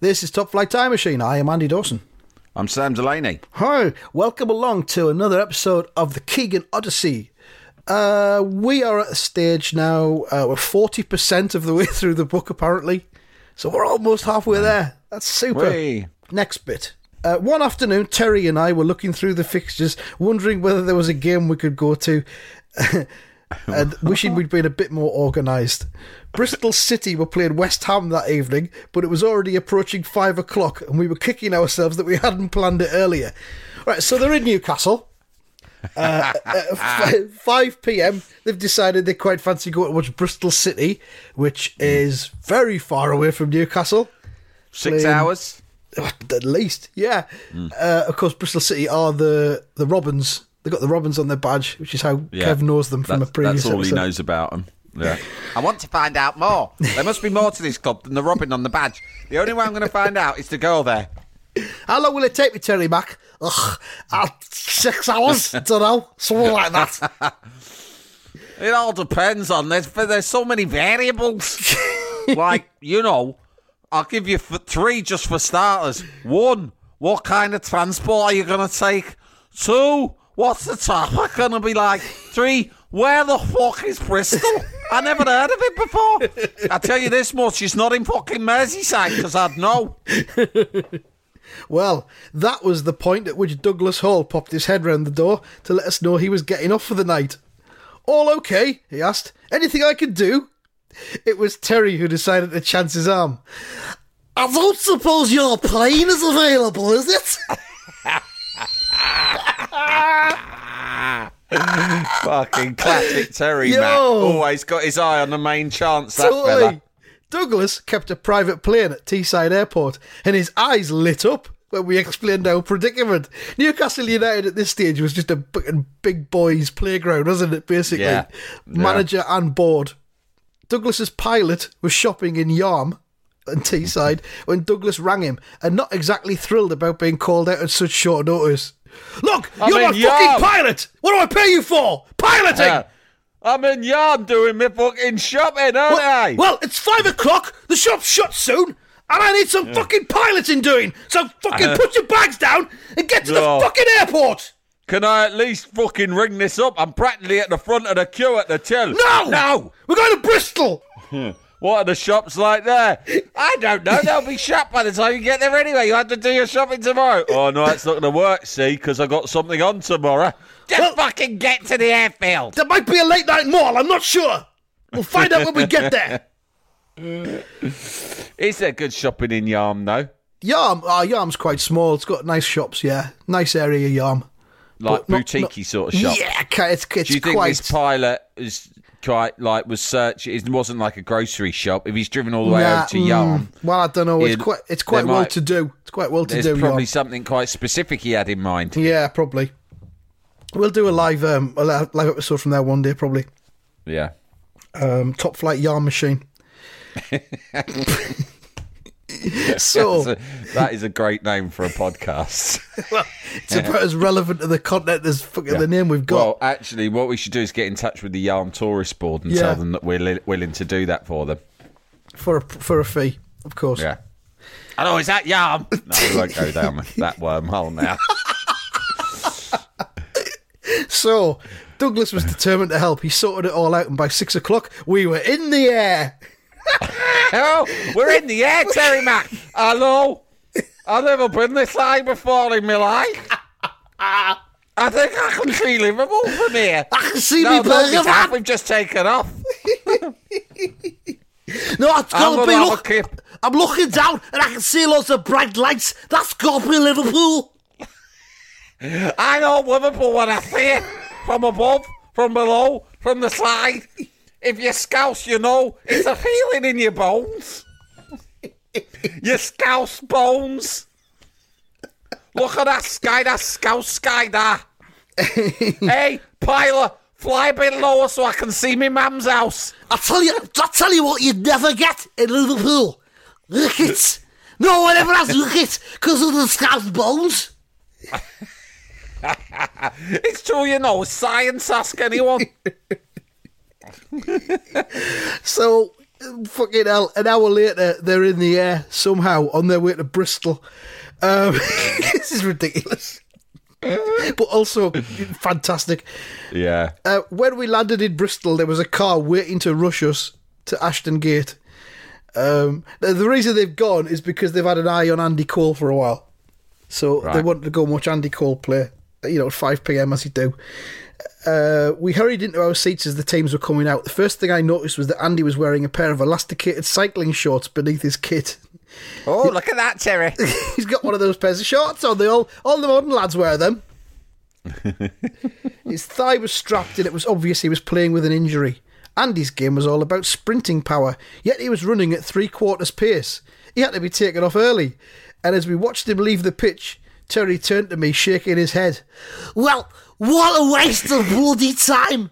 This is Top Flight Time Machine. I am Andy Dawson. I'm Sam Delaney. Hi, welcome along to another episode of the Keegan Odyssey. Uh, we are at a stage now, uh, we're 40% of the way through the book apparently. So we're almost halfway there. That's super. Next bit. Uh, one afternoon, Terry and I were looking through the fixtures, wondering whether there was a game we could go to, and wishing we'd been a bit more organised. Bristol City were playing West Ham that evening, but it was already approaching five o'clock, and we were kicking ourselves that we hadn't planned it earlier. Right, so they're in Newcastle. Uh, at 5 p.m. They've decided they quite fancy going to watch Bristol City, which is very far away from Newcastle. Six Playing- hours. At least, yeah. Uh, of course, Bristol City are the the Robins. They got the Robins on their badge, which is how Yeah. Kev knows them from a previous That's all episode. he knows about them. Yeah. I want to find out more. There must be more to this club than the robin on the badge. The only way I'm going to find out is to go there. How long will it take me, Terry Mac? Ugh, uh, six hours. I don't know, something like that. It all depends on there's there's so many variables. like you know, I'll give you three just for starters. One, what kind of transport are you gonna take? Two, what's the traffic gonna be like? Three, where the fuck is Bristol? I never heard of it before. I tell you this much, it's not in fucking Merseyside because I'd know. Well, that was the point at which Douglas Hall popped his head round the door to let us know he was getting off for the night. All okay? he asked. Anything I could do? It was Terry who decided to chance his arm. I don't suppose your plane is available, is it? Fucking classic Terry, Yo. Matt. Always got his eye on the main chance. That fella. Totally. Douglas kept a private plane at Teesside Airport, and his eyes lit up when we explained our predicament. Newcastle United at this stage was just a big boys' playground, wasn't it? Basically, Yeah. manager and board. Douglas's pilot was shopping in Yarm and Teesside when Douglas rang him, and not exactly thrilled about being called out at such short notice. Look, I'm you're my fucking pilot. What do I pay you for? Piloting. Yeah. I'm in Yarm doing my fucking shopping, aren't I? Well, well, it's five o'clock. The shop's shut soon, and I need some fucking piloting doing. So fucking uh, put your bags down and get to the fucking airport. Can I at least fucking ring this up? I'm practically at the front of the queue at the till. No, No! we're going to Bristol. What are the shops like there? I don't know. They'll be shut by the time you get there anyway. You have to do your shopping tomorrow. Oh, no, it's not going to work, see, because i got something on tomorrow. Just Well- fucking get to the airfield. There might be a late night mall. I'm not sure. We'll find out when we get there. Is there good shopping in Yarm, though? Yarm, oh, Yarm's quite small. It's got nice shops. Yeah, nice area, Yarm. Like But not- boutique not- sort of shop? Yeah, it's it's Do you think quite. this pilot is quite like was search? It wasn't like a grocery shop. If he's driven all the way Nah, over to mm, Yarm, well, I don't know. It's quite. It's quite well might- to do. It's quite well to do. probably Yarm. something quite specific he had in mind. Yeah, probably. We'll do a live um a live episode from there one day, probably. Yeah. Um, top flight Yarm machine. so that is a great name for a podcast. it's about as relevant to the content as fucking the name we've got. Well, actually, what we should do is get in touch with the Yarm Tourist Board and Yeah. tell them that we're li- willing to do that for them. for a for a fee, of course. Yeah. Hello, is that Yarm? No, we won't go down that wormhole now. So Douglas was determined to help. He sorted it all out, and by six o'clock, we were in the air. Oh, we're in the air, Terry Mac. Hello. I've never been this high before in my life. I think I can see Liverpool from here. I can see no, me burger daft. We've just taken off. No, it's I'm got to gonna be. Look. I'm looking down and I can see lots of bright lights. That's got to be Liverpool. I know Liverpool when I see it from above, from below, from the side. If you're scouse, you know it's a feeling in your bones. your scouse bones. Look at that sky, that scouse sky there. hey, pilot, fly a bit lower so I can see me mum's house. I tell you, I tell you what, you'd never get in Liverpool. Rickets. No one ever has rickets because of the scouse bones. It's true, you know, science ask anyone. So, fucking hell, an hour later, they're in the air somehow on their way to Bristol. Um, this is ridiculous. but also fantastic. yeah. Uh, when we landed in Bristol, there was a car waiting to rush us to Ashton Gate. Um, the reason they've gone is because they've had an eye on Andy Cole for a while. So they Right. wanted to go and watch Andy Cole play, you know, at 5 pm as you do. Uh, we hurried into our seats as the teams were coming out. The first thing I noticed was that Andy was wearing a pair of elasticated cycling shorts beneath his kit. Oh, look at that, Terry. He's got one of those pairs of shorts on. They all, all the modern lads wear them. His thigh was strapped, and it was obvious he was playing with an injury. Andy's game was all about sprinting power, yet he was running at three quarters pace. He had to be taken off early, and as we watched him leave the pitch, Terry turned to me, shaking his head. Well, what a waste of bloody time.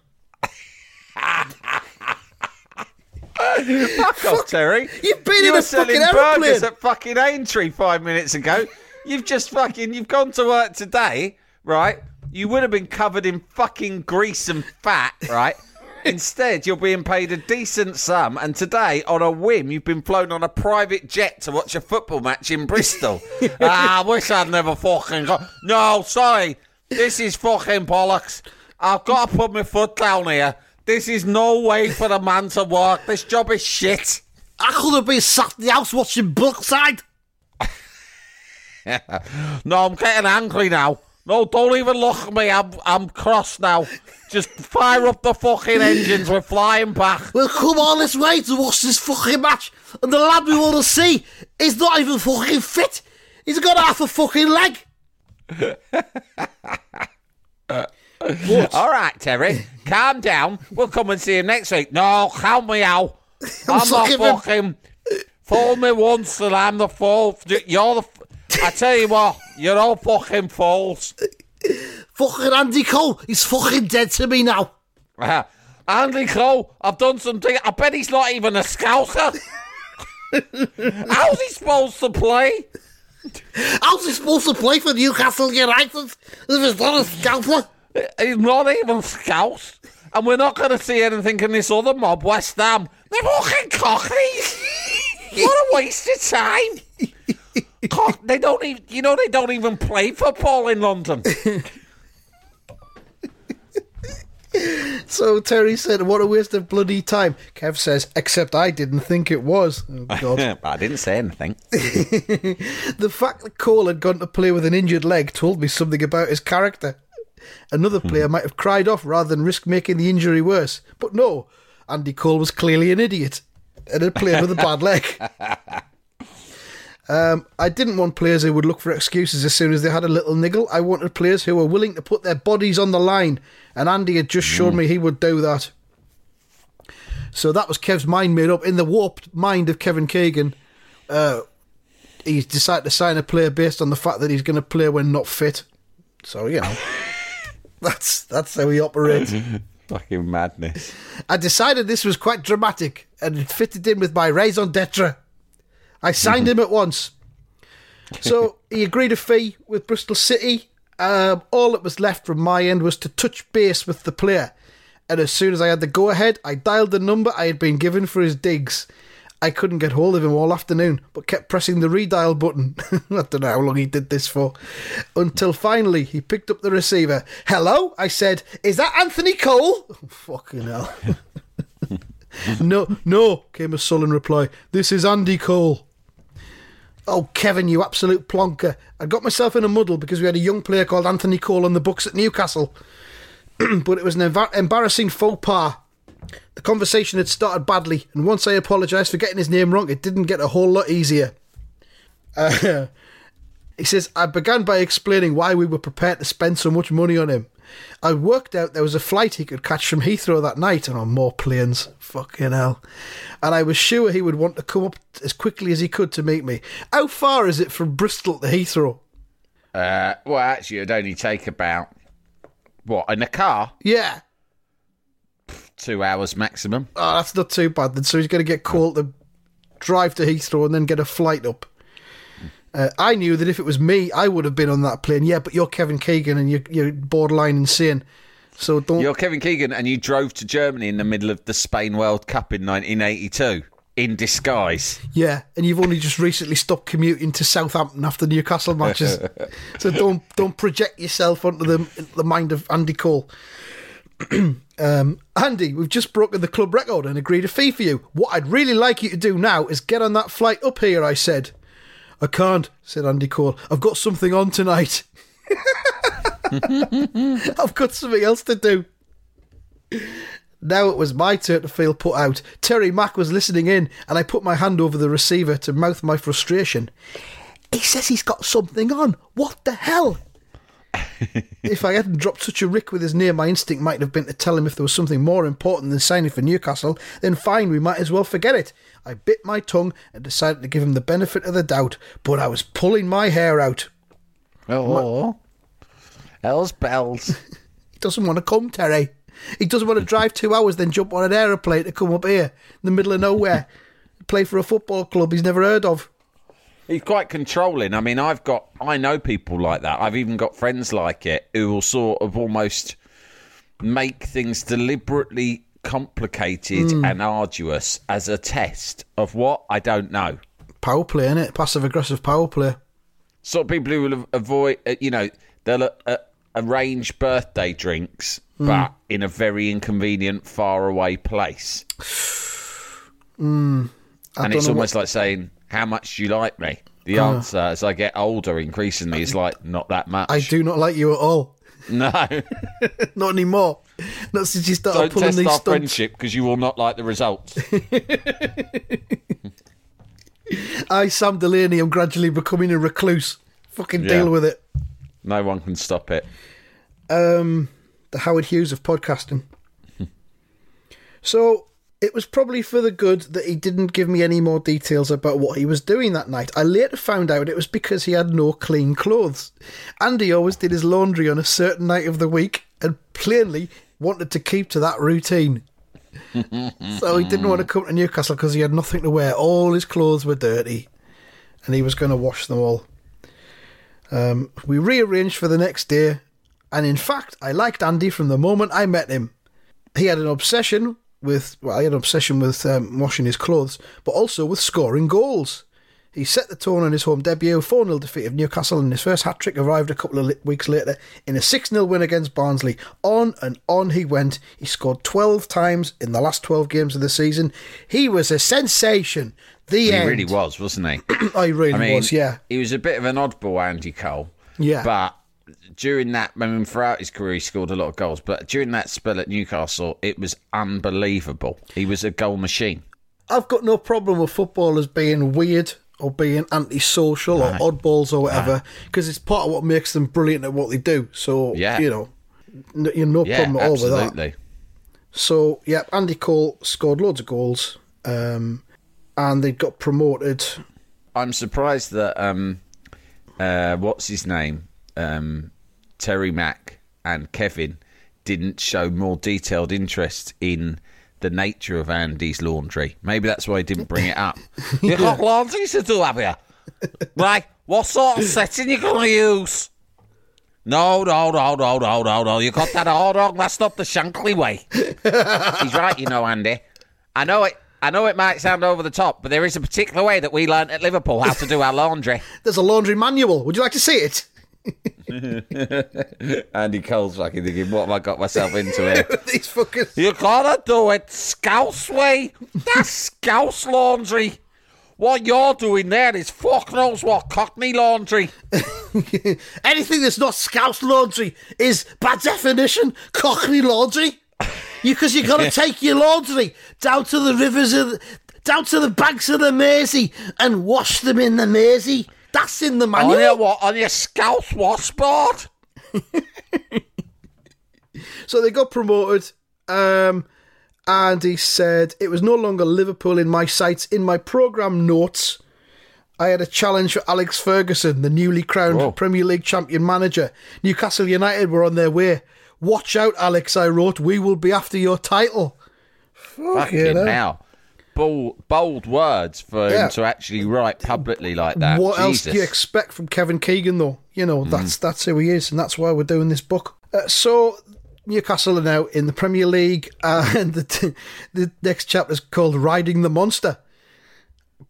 Fuck off, Terry. You've been you in were a selling fucking burgers at fucking Aintree five minutes ago. You've just fucking you've gone to work today, right? You would have been covered in fucking grease and fat, right? Instead, you're being paid a decent sum, and today, on a whim, you've been flown on a private jet to watch a football match in Bristol. ah, I wish I'd never fucking got. No, sorry, this is fucking bollocks. I've got to put my foot down here. This is no way for a man to work. This job is shit. I could have been sat in the house watching Brookside. No, I'm getting angry now. No, don't even look at me. I'm I'm cross now. Just fire up the fucking engines. We're flying back. We'll come all this way to watch this fucking match, and the lad we want to see is not even fucking fit. He's got half a fucking leg. All right, Terry, calm down. We'll come and see you next week. No, count me out. I'm, not sorry, man. fucking. Fool me once and I'm the fool. You're the. f- I tell you what, you're all fucking fools. Fucking Andy Cole, he's fucking dead to me now. Uh, Andy Cole, I've done something. I bet he's not even a scouser. How's he supposed to play? How's he supposed to play for Newcastle United if he's not a scalper? He's not even scout. And we're not going to see anything in this other mob, West Ham. They're fucking cockneys. what a waste of time. Cock, they don't even, you know, they don't even play football in London. So Terry said, "What a waste of bloody time." Kev says, "Except I didn't think it was." Oh, God. I didn't say anything. the fact that Cole had gone to play with an injured leg told me something about his character. Another hmm. player might have cried off rather than risk making the injury worse, but no, Andy Cole was clearly an idiot and had played with a bad leg. Um, I didn't want players who would look for excuses as soon as they had a little niggle. I wanted players who were willing to put their bodies on the line, and Andy had just shown me he would do that. So that was Kev's mind made up. In the warped mind of Kevin Keegan, uh, he's decided to sign a player based on the fact that he's going to play when not fit. So you know, that's that's how he operates. Fucking madness. I decided this was quite dramatic and it fitted in with my raison d'etre. I signed him at once. So he agreed a fee with Bristol City. Um, all that was left from my end was to touch base with the player. And as soon as I had the go ahead, I dialed the number I had been given for his digs. I couldn't get hold of him all afternoon, but kept pressing the redial button. I don't know how long he did this for. Until finally he picked up the receiver. Hello? I said, Is that Anthony Cole? Oh, fucking hell. no, no, came a sullen reply. This is Andy Cole. Oh, Kevin, you absolute plonker. I got myself in a muddle because we had a young player called Anthony Cole on the books at Newcastle. but it was an embar- embarrassing faux pas. The conversation had started badly, and once I apologised for getting his name wrong, it didn't get a whole lot easier. Uh, he says, I began by explaining why we were prepared to spend so much money on him. I worked out there was a flight he could catch from Heathrow that night, and on more planes. Fucking hell. And I was sure he would want to come up as quickly as he could to meet me. How far is it from Bristol to Heathrow? Uh, well, actually, it'd only take about what in a car Yeah. two hours maximum. Oh, that's not too bad then. So he's going to get called to drive to Heathrow and then get a flight up. Uh, I knew that if it was me, I would have been on that plane. Yeah, but you're Kevin Keegan and you're, you're borderline insane. So don't. You're Kevin Keegan, and you drove to Germany in the middle of the Spain World Cup in 1982 in disguise. Yeah, and you've only just recently stopped commuting to Southampton after Newcastle matches. so don't don't project yourself onto the the mind of Andy Cole. um, Andy, we've just broken the club record and agreed a fee for you. What I'd really like you to do now is get on that flight up here. I said. I can't, said Andy Cole. I've got something on tonight. I've got something else to do. Now it was my turn to feel put out. Terry Mack was listening in, and I put my hand over the receiver to mouth my frustration. He says he's got something on. What the hell? if I hadn't dropped such a rick with his name, my instinct might have been to tell him if there was something more important than signing for Newcastle, then fine, we might as well forget it. I bit my tongue and decided to give him the benefit of the doubt, but I was pulling my hair out. Oh, hell's bells. He doesn't want to come, Terry. He doesn't want to drive two hours, then jump on an aeroplane to come up here in the middle of nowhere, play for a football club he's never heard of. He's quite controlling. I mean, I've got, I know people like that. I've even got friends like it who will sort of almost make things deliberately complicated and arduous as a test of what I don't know. Power play, innit? Passive aggressive power play. Sort of people who will avoid, uh, you know, they'll uh, uh, arrange birthday drinks, but in a very inconvenient, far away place. and it's almost like saying, "How much do you like me?" The answer, as I get older, increasingly is like, "Not that much." I do not like you at all. No, Not anymore. Not since you started don't pulling test these our stunts. friendship because you will not like the results. I, Sam Delaney, am gradually becoming a recluse. Fucking Yeah. deal with it. no one can stop it. Um, the Howard Hughes of podcasting. so it was probably for the good that he didn't give me any more details about what he was doing that night. I later found out it was because he had no clean clothes. Andy always did his laundry on a certain night of the week and plainly wanted to keep to that routine. so he didn't want to come to Newcastle because he had nothing to wear. All his clothes were dirty and he was going to wash them all. Um, we rearranged for the next day, and in fact, I liked Andy from the moment I met him. He had an obsession with, well, he had an obsession with um, washing his clothes, but also with scoring goals. He set the tone on his home debut, 4 0 defeat of Newcastle, and his first hat trick arrived a couple of weeks later in a 6 0 win against Barnsley. On and on he went. He scored 12 times in the last 12 games of the season. He was a sensation. The He end. really was, wasn't he? I really I mean, was, yeah. He was a bit of an oddball, Andy Cole. Yeah. But during that, I mean, throughout his career, he scored a lot of goals. But during that spell at Newcastle, it was unbelievable. He was a goal machine. I've got no problem with footballers being weird or being antisocial or oddballs or whatever because it's part of what makes them brilliant at what they do. So, Yeah. you know, n- you no Yeah, problem at all with that. So, yeah, Andy Cole scored loads of goals um, and they got promoted. I'm surprised that um, uh, what's his name, um, Terry Mack and Kevin didn't show more detailed interest in the nature of Andy's laundry. Maybe that's why he didn't bring it up. you got laundry to do, have you? Right, what sort of setting you gonna use? No, no, no, no, no, no, no. You got that all wrong. That's not the Shankly way. He's right, you know, Andy. I know it. I know it might sound over the top, but there is a particular way that we learnt at Liverpool how to do our laundry. There's a laundry manual. Would you like to see it? Andy Cole's fucking thinking, what have I got myself into here? These fuckers. you gotta do it Scouse way. That's Scouse laundry. What you're doing there is fuck knows what Cockney laundry. Anything that's not Scouse laundry is, by definition, Cockney laundry. because you got to take your laundry down to the rivers of, the, down to the banks of the Mersey and wash them in the Mersey. That's in the On your what? On your Scouse washboard? So they got promoted, um, and he said it was no longer Liverpool in my sights. In my programme notes, I had a challenge for Alex Ferguson, the newly crowned Whoa. Premier League champion manager. Newcastle United were on their way. Watch out, Alex, I wrote. We will be after your title. Fucking hell. hell. Bold, bold words for Yeah. him to actually write publicly like that. what else do you expect from Kevin Keegan, though? You know, that's that's who he is, and that's why we're doing this book. Uh, so, Newcastle are now in the Premier League, and the, t- the next chapter is called Riding the Monster.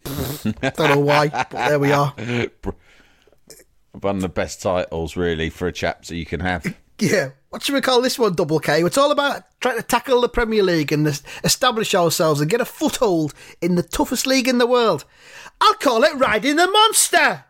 Don't know why, but there we are. One of the best titles, really, for a chapter you can have. Yeah, what should we call this one, Double K? It's all about trying to tackle the Premier League and establish ourselves and get a foothold in the toughest league in the world. I'll call it Riding the Monster.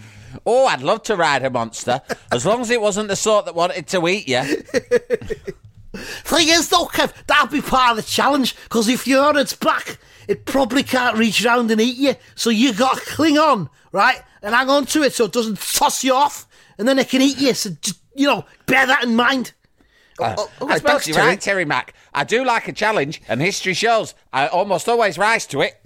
Oh, I'd love to ride a monster, as long as it wasn't the sort that wanted to eat you. Thing is, though, Kev, that'll be part of the challenge. Because if you're on its back, it probably can't reach round and eat you. So you got to cling on, right, and hang on to it so it doesn't toss you off, and then it can eat you. So just you know, bear that in mind. Uh, oh, oh, uh, I suppose you're Terry. right, Terry Mac. I do like a challenge, and history shows I almost always rise to it.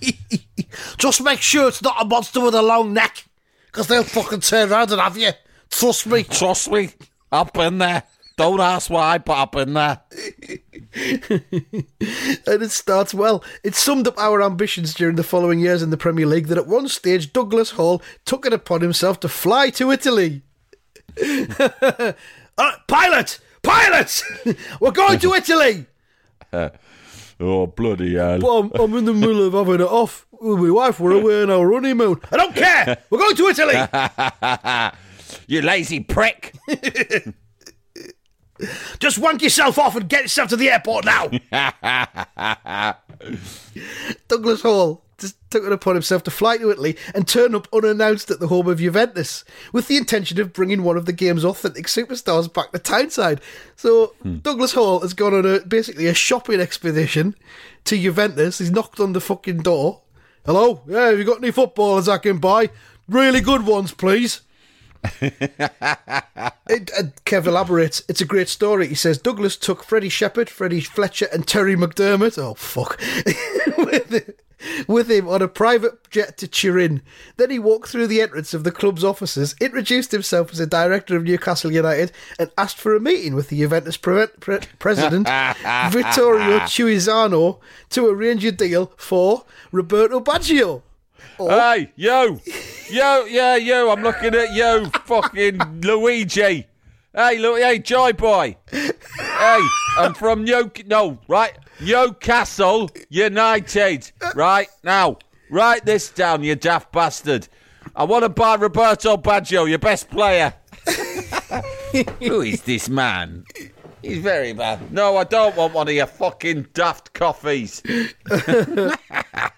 Just make sure it's not a monster with a long neck, because they'll fucking turn around and have you. Trust me. Trust me, I've been there. Don't ask why, but I've been there. And it starts well. It summed up our ambitions during the following years in the Premier League that at one stage Douglas Hall took it upon himself to fly to Italy. uh, pilot! Pilot! We're going to Italy! Oh, bloody hell. But I'm, I'm in the middle of having it off with my wife. We're away on our honeymoon. I don't care! We're going to Italy! you lazy prick. Just wank yourself off and get yourself to the airport now! Douglas Hall just took it upon himself to fly to Italy and turn up unannounced at the home of Juventus with the intention of bringing one of the game's authentic superstars back to Tyneside. So hmm. Douglas Hall has gone on a basically a shopping expedition to Juventus. He's knocked on the fucking door. Hello, yeah, have you got any footballers I can buy? Really good ones, please. It, and Kev elaborates. It's a great story. He says Douglas took Freddie Shepherd, Freddie Fletcher, and Terry McDermott. Oh fuck! with, with him on a private jet to Turin. Then he walked through the entrance of the club's offices, introduced himself as a director of Newcastle United, and asked for a meeting with the Juventus pre- pre- president Vittorio Chiusano to arrange a deal for Roberto Baggio. Hey, yo. Yo, yeah, yo. I'm looking at you, fucking Luigi. Hey, look, hey, Joy Boy. Hey, I'm from New, no, right? Newcastle United. Right, now, write this down, you daft bastard. I want to buy Roberto Baggio, your best player. Who is this man? He's very bad. No, I don't want one of your fucking daft coffees.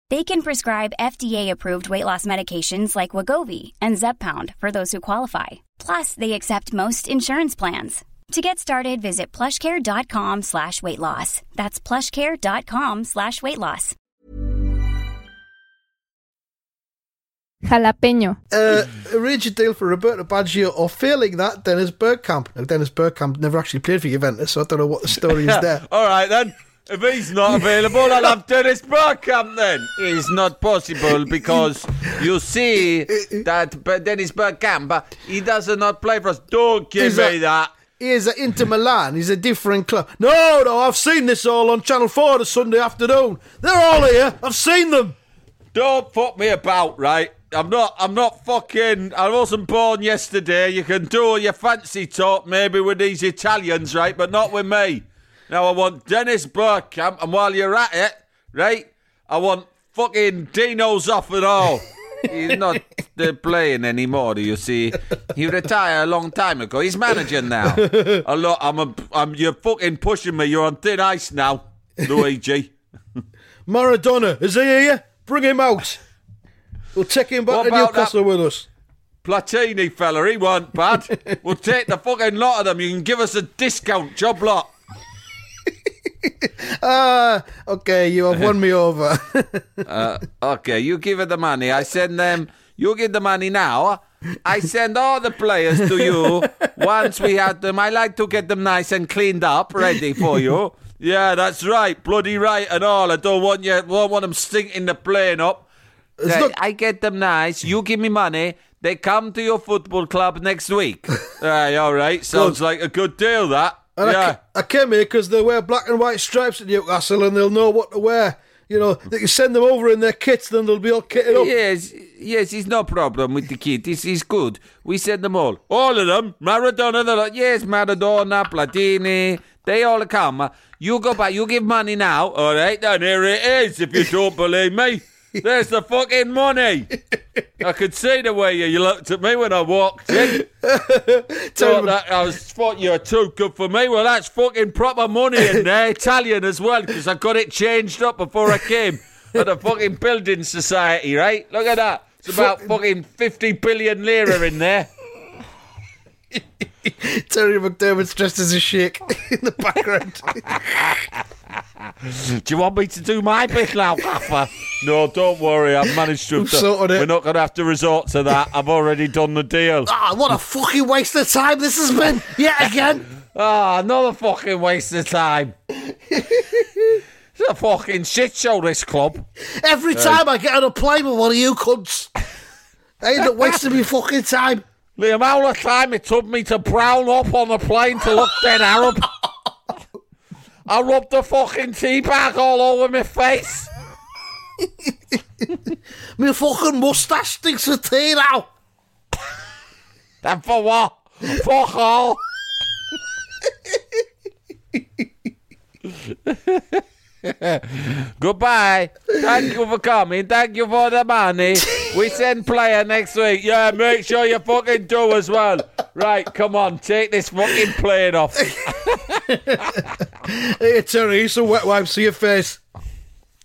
They can prescribe FDA-approved weight loss medications like Wegovy and Zepbound for those who qualify. Plus, they accept most insurance plans. To get started, visit plushcare.com slash weight loss. That's plushcare.com slash weight loss. Jalapeño. uh, arrange a deal for Roberto Baggio, or failing that, Dennis Bergkamp. Now, Dennis Bergkamp never actually played for Juventus, so I don't know what the story is there. All right then. If he's not available, I'll have Dennis Bergkamp then. It's not possible because you see that Dennis Bergkamp, uh, he does not play for us. Don't give He's me a- that. He's at Inter Milan. He's a different club. No, no, I've seen this all on Channel 4 this Sunday afternoon. They're all here. I've seen them. Don't fuck me about, right? I'm not. I'm not fucking. I wasn't born yesterday. You can do all your fancy talk, maybe with these Italians, right? But not with me. Now I want Dennis Bergkamp, and while you're at it, right? I want fucking Dino Zoff and all. He's not uh, playing anymore. Do you see, he retired a long time ago. He's managing now. A lot. I'm. A, I'm. You're fucking pushing me. You're on thin ice now, Luigi. Maradona, is he here? Bring him out. We'll take him back What to about Newcastle with us. Platini fella, he weren't bad. we'll take the fucking lot of them. You can give us a discount, job lot. Ah, okay, you have won me over. Okay, you give her the money. I send them. You give the money now. I send all the players to you. Once we have them, I like to get them nice and cleaned up, ready for you. Yeah, that's right. Bloody right and all. I don't want you. Don't want them stinking the plane up. I- not- I get them nice. You give me money. They come to your football club next week. Aye, all right. Sounds like a good deal. That. And I, yeah. ca- I came here because they wear black and white stripes at Newcastle and they'll know what to wear. You know, they can send them over in their kits, then they'll be all kitted up. Yes, yes, it's no problem with the kid. This is good. We send them all. All of them. Maradona, they're like, yes, Maradona, Platini. They all come. You go back, you give money now. All right, then here it is, if you don't believe me. There's the fucking money. I could see the way you, looked at me when I walked in. Thought that I was thought you were too good for me. Well, that's fucking proper money in there, Italian as well, because I got it changed up before I came at the fucking building society. Right? Look at that. It's about fucking fifty billion lira in there. Terry McDermott's dressed as a sheik in the background. Do you want me to do my bit now, Gaffer? No, don't worry. I've managed to. We've sorted it. We're not going to have to resort to that. I've already done the deal. Ah, what a fucking waste of time this has been yet again. Ah, another fucking waste of time. it's a fucking shit show. This club. Every time I get on a plane with one of you cunts, I end up wasting my fucking time. The amount of time it took me to brown up on the plane to look dead Arab. I rubbed the fucking tea bag all over my face. My fucking moustache stinks of tea now. And for what? Fuck all. Goodbye. Thank you for coming. Thank you for the money. We send player next week. Yeah, make sure you fucking do as well. Right, come on, take this fucking plane off. hey, Terry, some wet wipes to your face.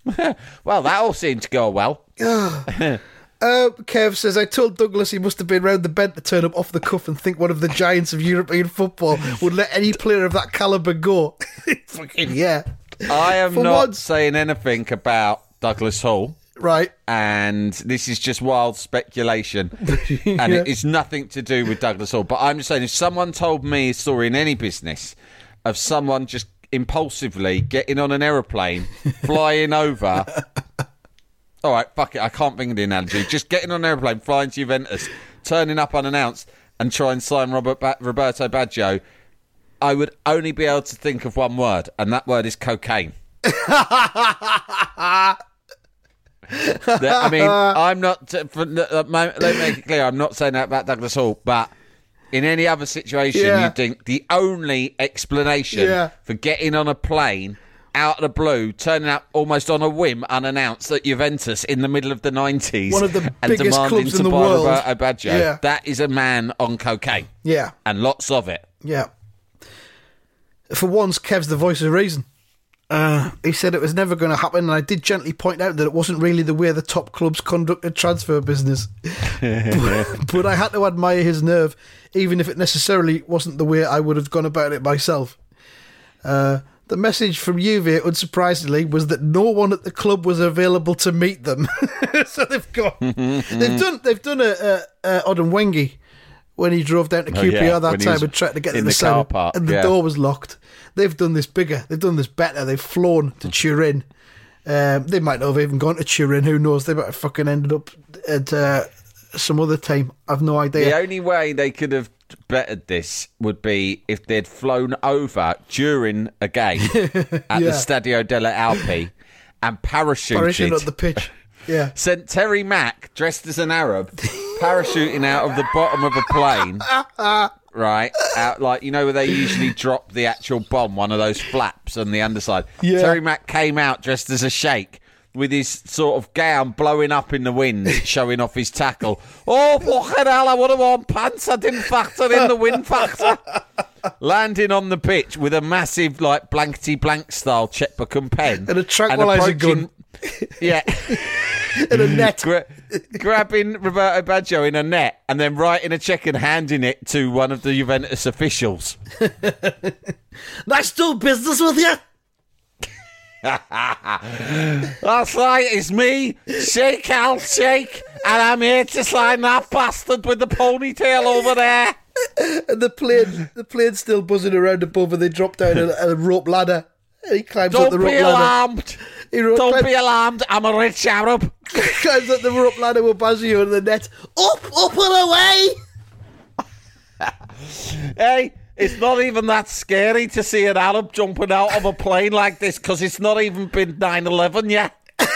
Well, that all seemed to go well. Uh, Kev says, I told Douglas he must have been round the bend to turn up off the cuff and think one of the giants of European football would let any player of that calibre go. Fucking yeah. I am For not once- saying anything about Douglas Hall. Right. and this is just wild speculation, and it is nothing to do with Douglas Hall. But I'm just saying, if someone told me a story in any business of someone just impulsively getting on an aeroplane, flying over. All right, fuck it. I can't think of the analogy. Just getting on an aeroplane, flying to Juventus, turning up unannounced, and try and sign Robert ba- Roberto Baggio. I would only be able to think of one word, and that word is cocaine. I mean, I'm not. For, uh, let me make it clear. I'm not saying that about Douglas Hall, but in any other situation, Yeah. you'd think the only explanation Yeah. for getting on a plane out of the blue, turning up almost on a whim, unannounced at Juventus in the middle of the 90s, One of the and biggest demanding clubs to in the buy world. Roberto Baggio, Yeah. that is a man on cocaine, Yeah. and lots of it. Yeah. For once, Kev's the voice of reason. Uh, he said it was never going to happen, and I did gently point out that it wasn't really the way the top clubs conducted transfer business. but, but I had to admire his nerve, even if it necessarily wasn't the way I would have gone about it myself. Uh, the message from Juve, unsurprisingly, was that no one at the club was available to meet them. so they've got they've done they've done a, a, a Odin Wengi when he drove down to Oh, QPR yeah, that when time and tried to get to in the, the car park, and the yeah. door was locked. They've done this bigger. They've done this better. They've flown to Turin. Um, they might not have even gone to Turin. Who knows? They might have fucking ended up at uh, some other time. I've no idea. The only way they could have bettered this would be if they'd flown over during a game at Yeah. the Stadio delle Alpi and parachuted. Parachuting up the pitch. Yeah. Sent Terry Mack dressed as an Arab parachuting out of the bottom of a plane. Right, out like you know where they usually drop the actual bomb, one of those flaps on the underside. Yeah. Terry Mack came out dressed as a sheikh with his sort of gown blowing up in the wind, showing off his tackle. Oh fucking hell! I would have worn pants. I didn't factor in the wind factor. Landing on the pitch with a massive like blankety blank style checkbook and pen And a tranquilizer gun. Yeah. In a net. Gra- grabbing Roberto Baggio in a net and then writing a check and handing it to one of the Juventus officials. Nice doing business with you. That's right, it's me, Sheikh Al Shake, and I'm here to sign that bastard with the ponytail over there. And the plane, the plane's still buzzing around above, and they drop down a, a rope ladder. And he climbs up Don't the rope ladder. alarmed. He ro- Don't climbs, be alarmed. I'm a rich Arab. climbs up the rope ladder with Baggio in the net. Up, up and away. Hey, it's not even that scary to see an Arab jumping out of a plane like this because it's not even been 9 11 yet.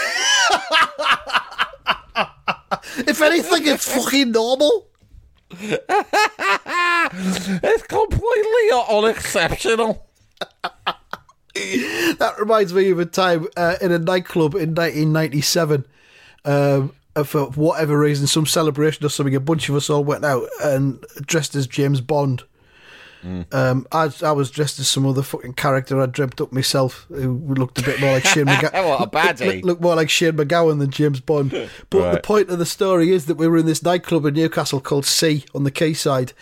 If anything, it's fucking normal. It's completely unexceptional. That reminds me of a time uh, in a nightclub in 1997. Um, uh, for whatever reason, some celebration or something, a bunch of us all went out and dressed as James Bond. Um, I, I was dressed as some other fucking character I dreamt up myself who looked a bit more like Shane MacGowan. What a baddie. Looked, looked more like Shane MacGowan than James Bond. But the point of the story is that we were in this nightclub in Newcastle called C on the quayside,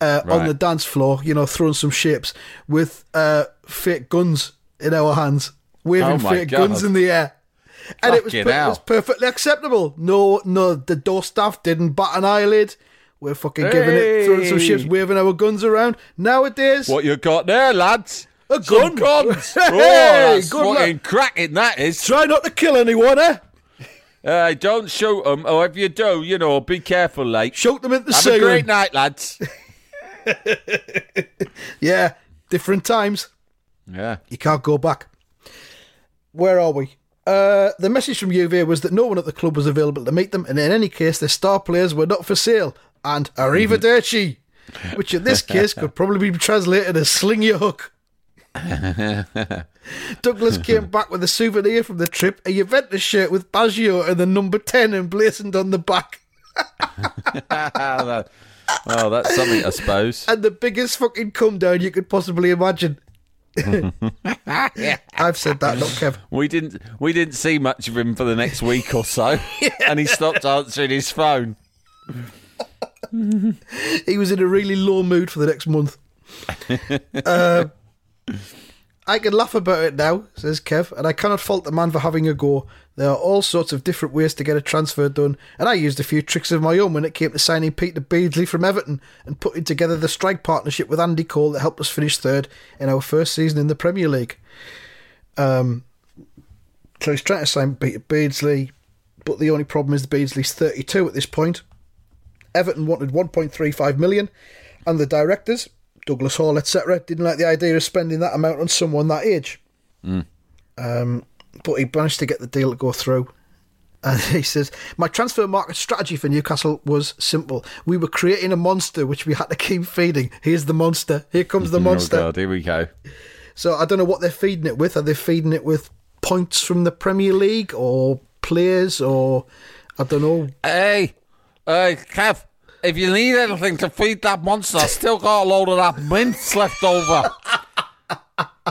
uh, on the dance floor, you know, throwing some shapes with uh, fake guns in our hands, waving Oh fake God. guns in the air. And it was, it was perfectly acceptable. No, no, the door staff didn't bat an eyelid. We're fucking giving it, throwing some Hey. shapes, waving our guns around. Nowadays, What you got there, lads? A Some gun. guns. Hey, oh, that's good fucking luck. cracking, that is. try not to kill anyone, eh? Uh, don't shoot them, or if you do, you know, be careful, like. Shoot them in the Have a great night, lads. Yeah, different times. yeah. You can't go back. Where are we? Uh, the message from Juve was that no one at the club was available to meet them, and in any case, their star players were not for sale. And arrivederci, which in this case could probably be translated as sling your hook. Douglas came back with a souvenir from the trip, a Juventus shirt with Baggio and the number 10 emblazoned on the back. oh, that's something, I suppose. and the biggest fucking come down you could possibly imagine. I've said that, not Kev. We didn't, we didn't see much of him for the next week or so, and he stopped answering his phone. He was in a really low mood for the next month. uh, I can laugh about it now, says Kev, and I cannot fault the man for having a go. There are all sorts of different ways to get a transfer done, and I used a few tricks of my own when it came to signing Peter Beardsley from Everton and putting together the strike partnership with Andy Cole that helped us finish third in our first season in the Premier League. Um, so he's trying to sign Peter Beardsley, but the only problem is the Beardsley's 32 at this point. Everton wanted 1.35 million, and the directors, Douglas Hall, etc., didn't like the idea of spending that amount on someone that age. Um, but he managed to get the deal to go through. And he says, My transfer market strategy for Newcastle was simple. We were creating a monster which we had to keep feeding. Here's the monster. Here comes the monster. Oh, God, here we go. So I don't know what they're feeding it with. Are they feeding it with points from the Premier League or players or I don't know. Hey, hey, Kev, if you need anything to feed that monster, I still got a load of that mince left over.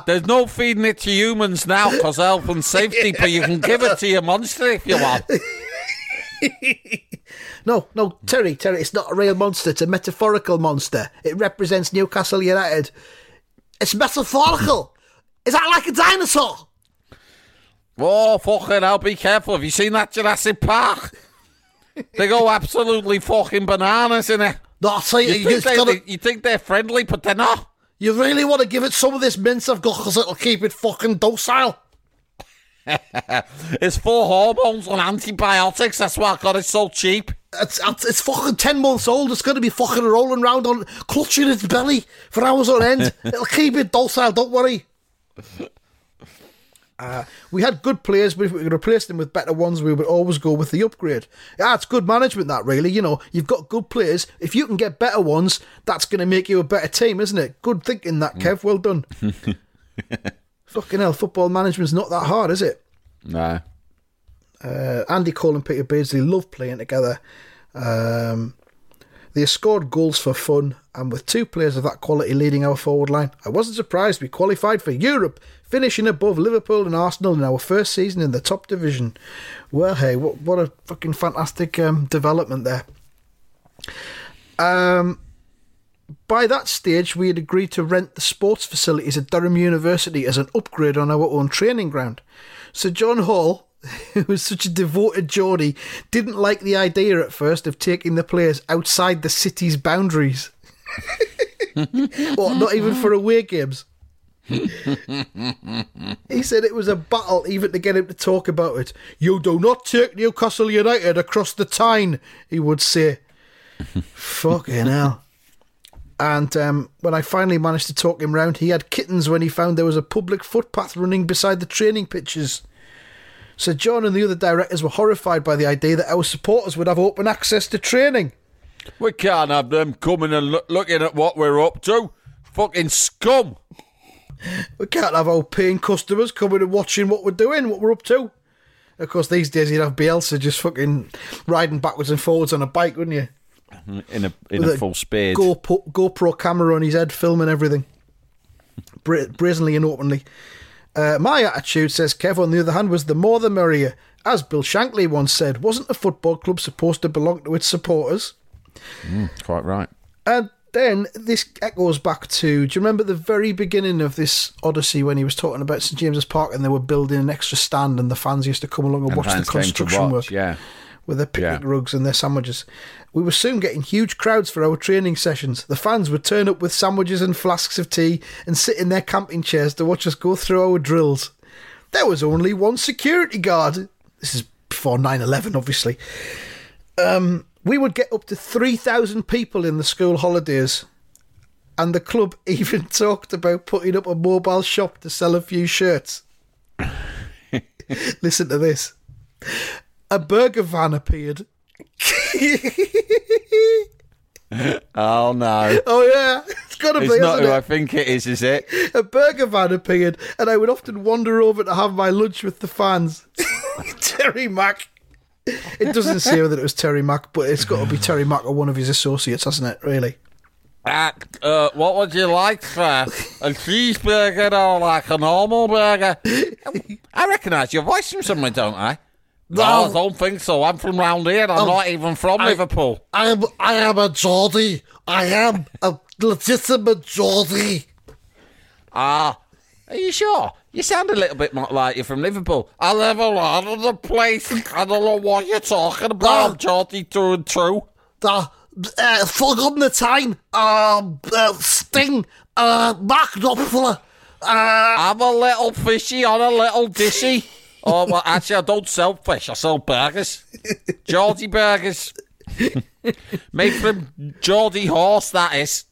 There's no feeding it to humans now because health and safety, but you can give it to your monster if you want. No, no, Terry, Terry, it's not a real monster. It's a metaphorical monster. It represents Newcastle United. It's metaphorical. Is that like a dinosaur? Oh, fucking hell, be careful. Have you seen that Jurassic Park? They go absolutely fucking bananas in it. No, I tell you, You think, they, gotta... you think they're friendly, but they're not. you really want to give it some of this mince I've got because it'll keep it fucking docile. It's four hormones and antibiotics. That's why I got it so cheap. It's, it's it's fucking 10 months old. It's going to be fucking rolling around on, clutching its belly for hours on end. It'll keep it docile, don't worry. Uh, we had good players, but if we could replace them with better ones, we would always go with the upgrade. Yeah, it's good management, that really. You know, you've got good players. If you can get better ones, that's going to make you a better team, isn't it? Good thinking, that Kev. Well done. Fucking hell, football management's not that hard, is it? No. Uh, Andy Cole and Peter Beardsley love playing together. Um, they scored goals for fun, and with two players of that quality leading our forward line, I wasn't surprised we qualified for Europe, finishing above Liverpool and Arsenal in our first season in the top division. Well, hey, what what a fucking fantastic um, development there. Um, by that stage, we had agreed to rent the sports facilities at Durham University as an upgrade on our own training ground. So John Hall, who was such a devoted Geordie, didn't like the idea at first of taking the players outside the city's boundaries. or not even for away games. he said it was a battle even to get him to talk about it. You do not take Newcastle United across the Tyne, he would say. Fucking hell. And um, when I finally managed to talk him round, he had kittens when he found there was a public footpath running beside the training pitches. So John and the other directors were horrified by the idea that our supporters would have open access to training. We can't have them coming and loo- looking at what we're up to. Fucking scum. We can't have our paying customers coming and watching what we're doing, what we're up to. Of course, these days you'd have Bielsa just fucking riding backwards and forwards on a bike, wouldn't you? In a in With a full speed. GoPro, GoPro camera on his head, filming everything, Bra- brazenly and openly. Uh, my attitude, says Kev, on the other hand, was the more the merrier. As Bill Shankly once said, wasn't a football club supposed to belong to its supporters? Quite right. And then this echoes back to do you remember the very beginning of this Odyssey when he was talking about St James's Park and they were building an extra stand and the fans used to come along and, And watch the construction watch, work yeah. with their picnic Yeah. rugs and their sandwiches. We were soon getting huge crowds for our training sessions. The fans would turn up with sandwiches and flasks of tea and sit in their camping chairs to watch us go through our drills. There was only one security guard. This is before 9 11, obviously. Um, we would get up to 3,000 people in the school holidays. And the club even talked about putting up a mobile shop to sell a few shirts. Listen to this. A burger van appeared. Oh no. Oh yeah, it's got to be. It's not who I think it is, is it? A burger van appeared, and I would often wander over to have my lunch with the fans. Terry Mack. It doesn't say that it was Terry Mack, but it's got to be Terry Mack or one of his associates, hasn't it? Really? Uh, uh, what would you like, sir? A cheeseburger or like a normal burger? I recognise your voice from somewhere, don't I? No, I don't think so. I'm from round here. I'm Oh, not even from I- Liverpool. I am I am a Geordie. I am a legitimate Geordie. Ah, are you sure? You sound a little bit more like you're from Liverpool. I live around in the place. I don't know what you're talking about. I'm Geordie through and through. The uh, Fog on the Tyne. Um, uh, Sting. Uh, Mark Knopfler. Uh, I'm a little fishy on a little dishy. Oh, well, actually, I don't sell fish. I sell burgers. Geordie burgers. Made from Geordie horse, that is.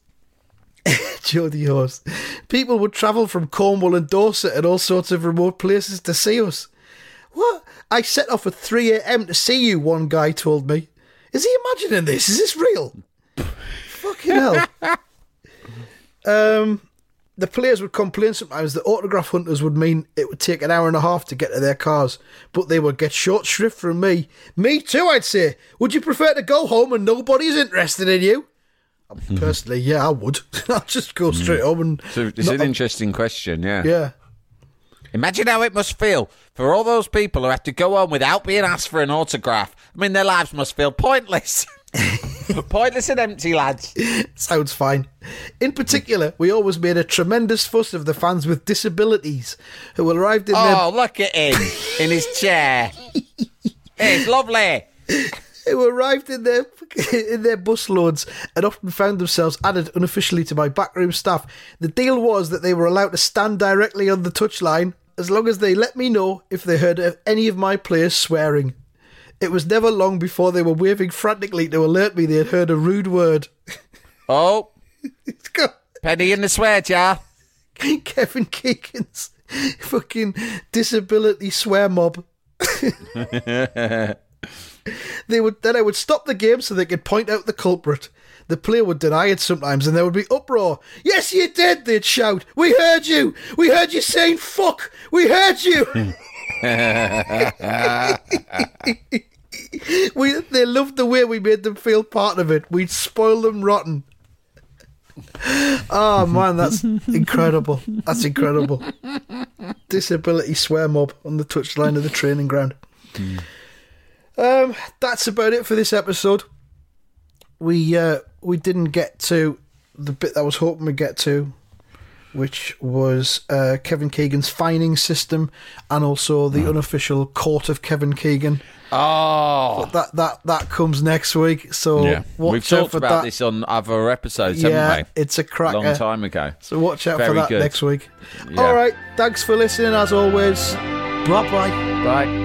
Jodie Horse. People would travel from Cornwall and Dorset and all sorts of remote places to see us. What? I set off at 3 a.m. to see you, one guy told me. Is he imagining this? Is this real? Fucking hell. um, the players would complain sometimes that autograph hunters would mean it would take an hour and a half to get to their cars, but they would get short shrift from me. Me too, I'd say. Would you prefer to go home and nobody's interested in you? Mm-hmm. Personally, yeah, I would. I'd just go mm. straight home and. So it's not- an interesting question, yeah. Yeah. Imagine how it must feel for all those people who have to go home without being asked for an autograph. I mean, their lives must feel pointless. pointless and empty, lads. Sounds fine. In particular, we always made a tremendous fuss of the fans with disabilities who arrived in Oh, look at him in his chair. It's lovely. Who arrived in their in their bus loads and often found themselves added unofficially to my backroom staff. The deal was that they were allowed to stand directly on the touchline as long as they let me know if they heard of any of my players swearing. It was never long before they were waving frantically to alert me they had heard a rude word. Oh, It's got penny in the swear jar. Kevin Keegan's fucking disability swear mob. they would then I would stop the game so they could point out the culprit. The player would deny it sometimes, and there would be uproar. Yes, you did! They'd shout. We heard you. We heard you saying "fuck." We heard you. we they loved the way we made them feel part of it. We'd spoil them rotten. Oh man, that's incredible. That's incredible. Disability swear mob on the touchline of the training ground. Hmm. Um, that's about it for this episode. We uh, we didn't get to the bit that I was hoping we'd get to, which was uh, Kevin Keegan's fining system and also the unofficial court of Kevin Keegan. Oh, That that that comes next week. So Yeah. watch we've out talked for about that. this on other episodes, yeah, haven't it's a we? cracker. Long time ago. So watch out for Very that good. next week. Yeah. All right, thanks for listening as always. Bye bye. Bye.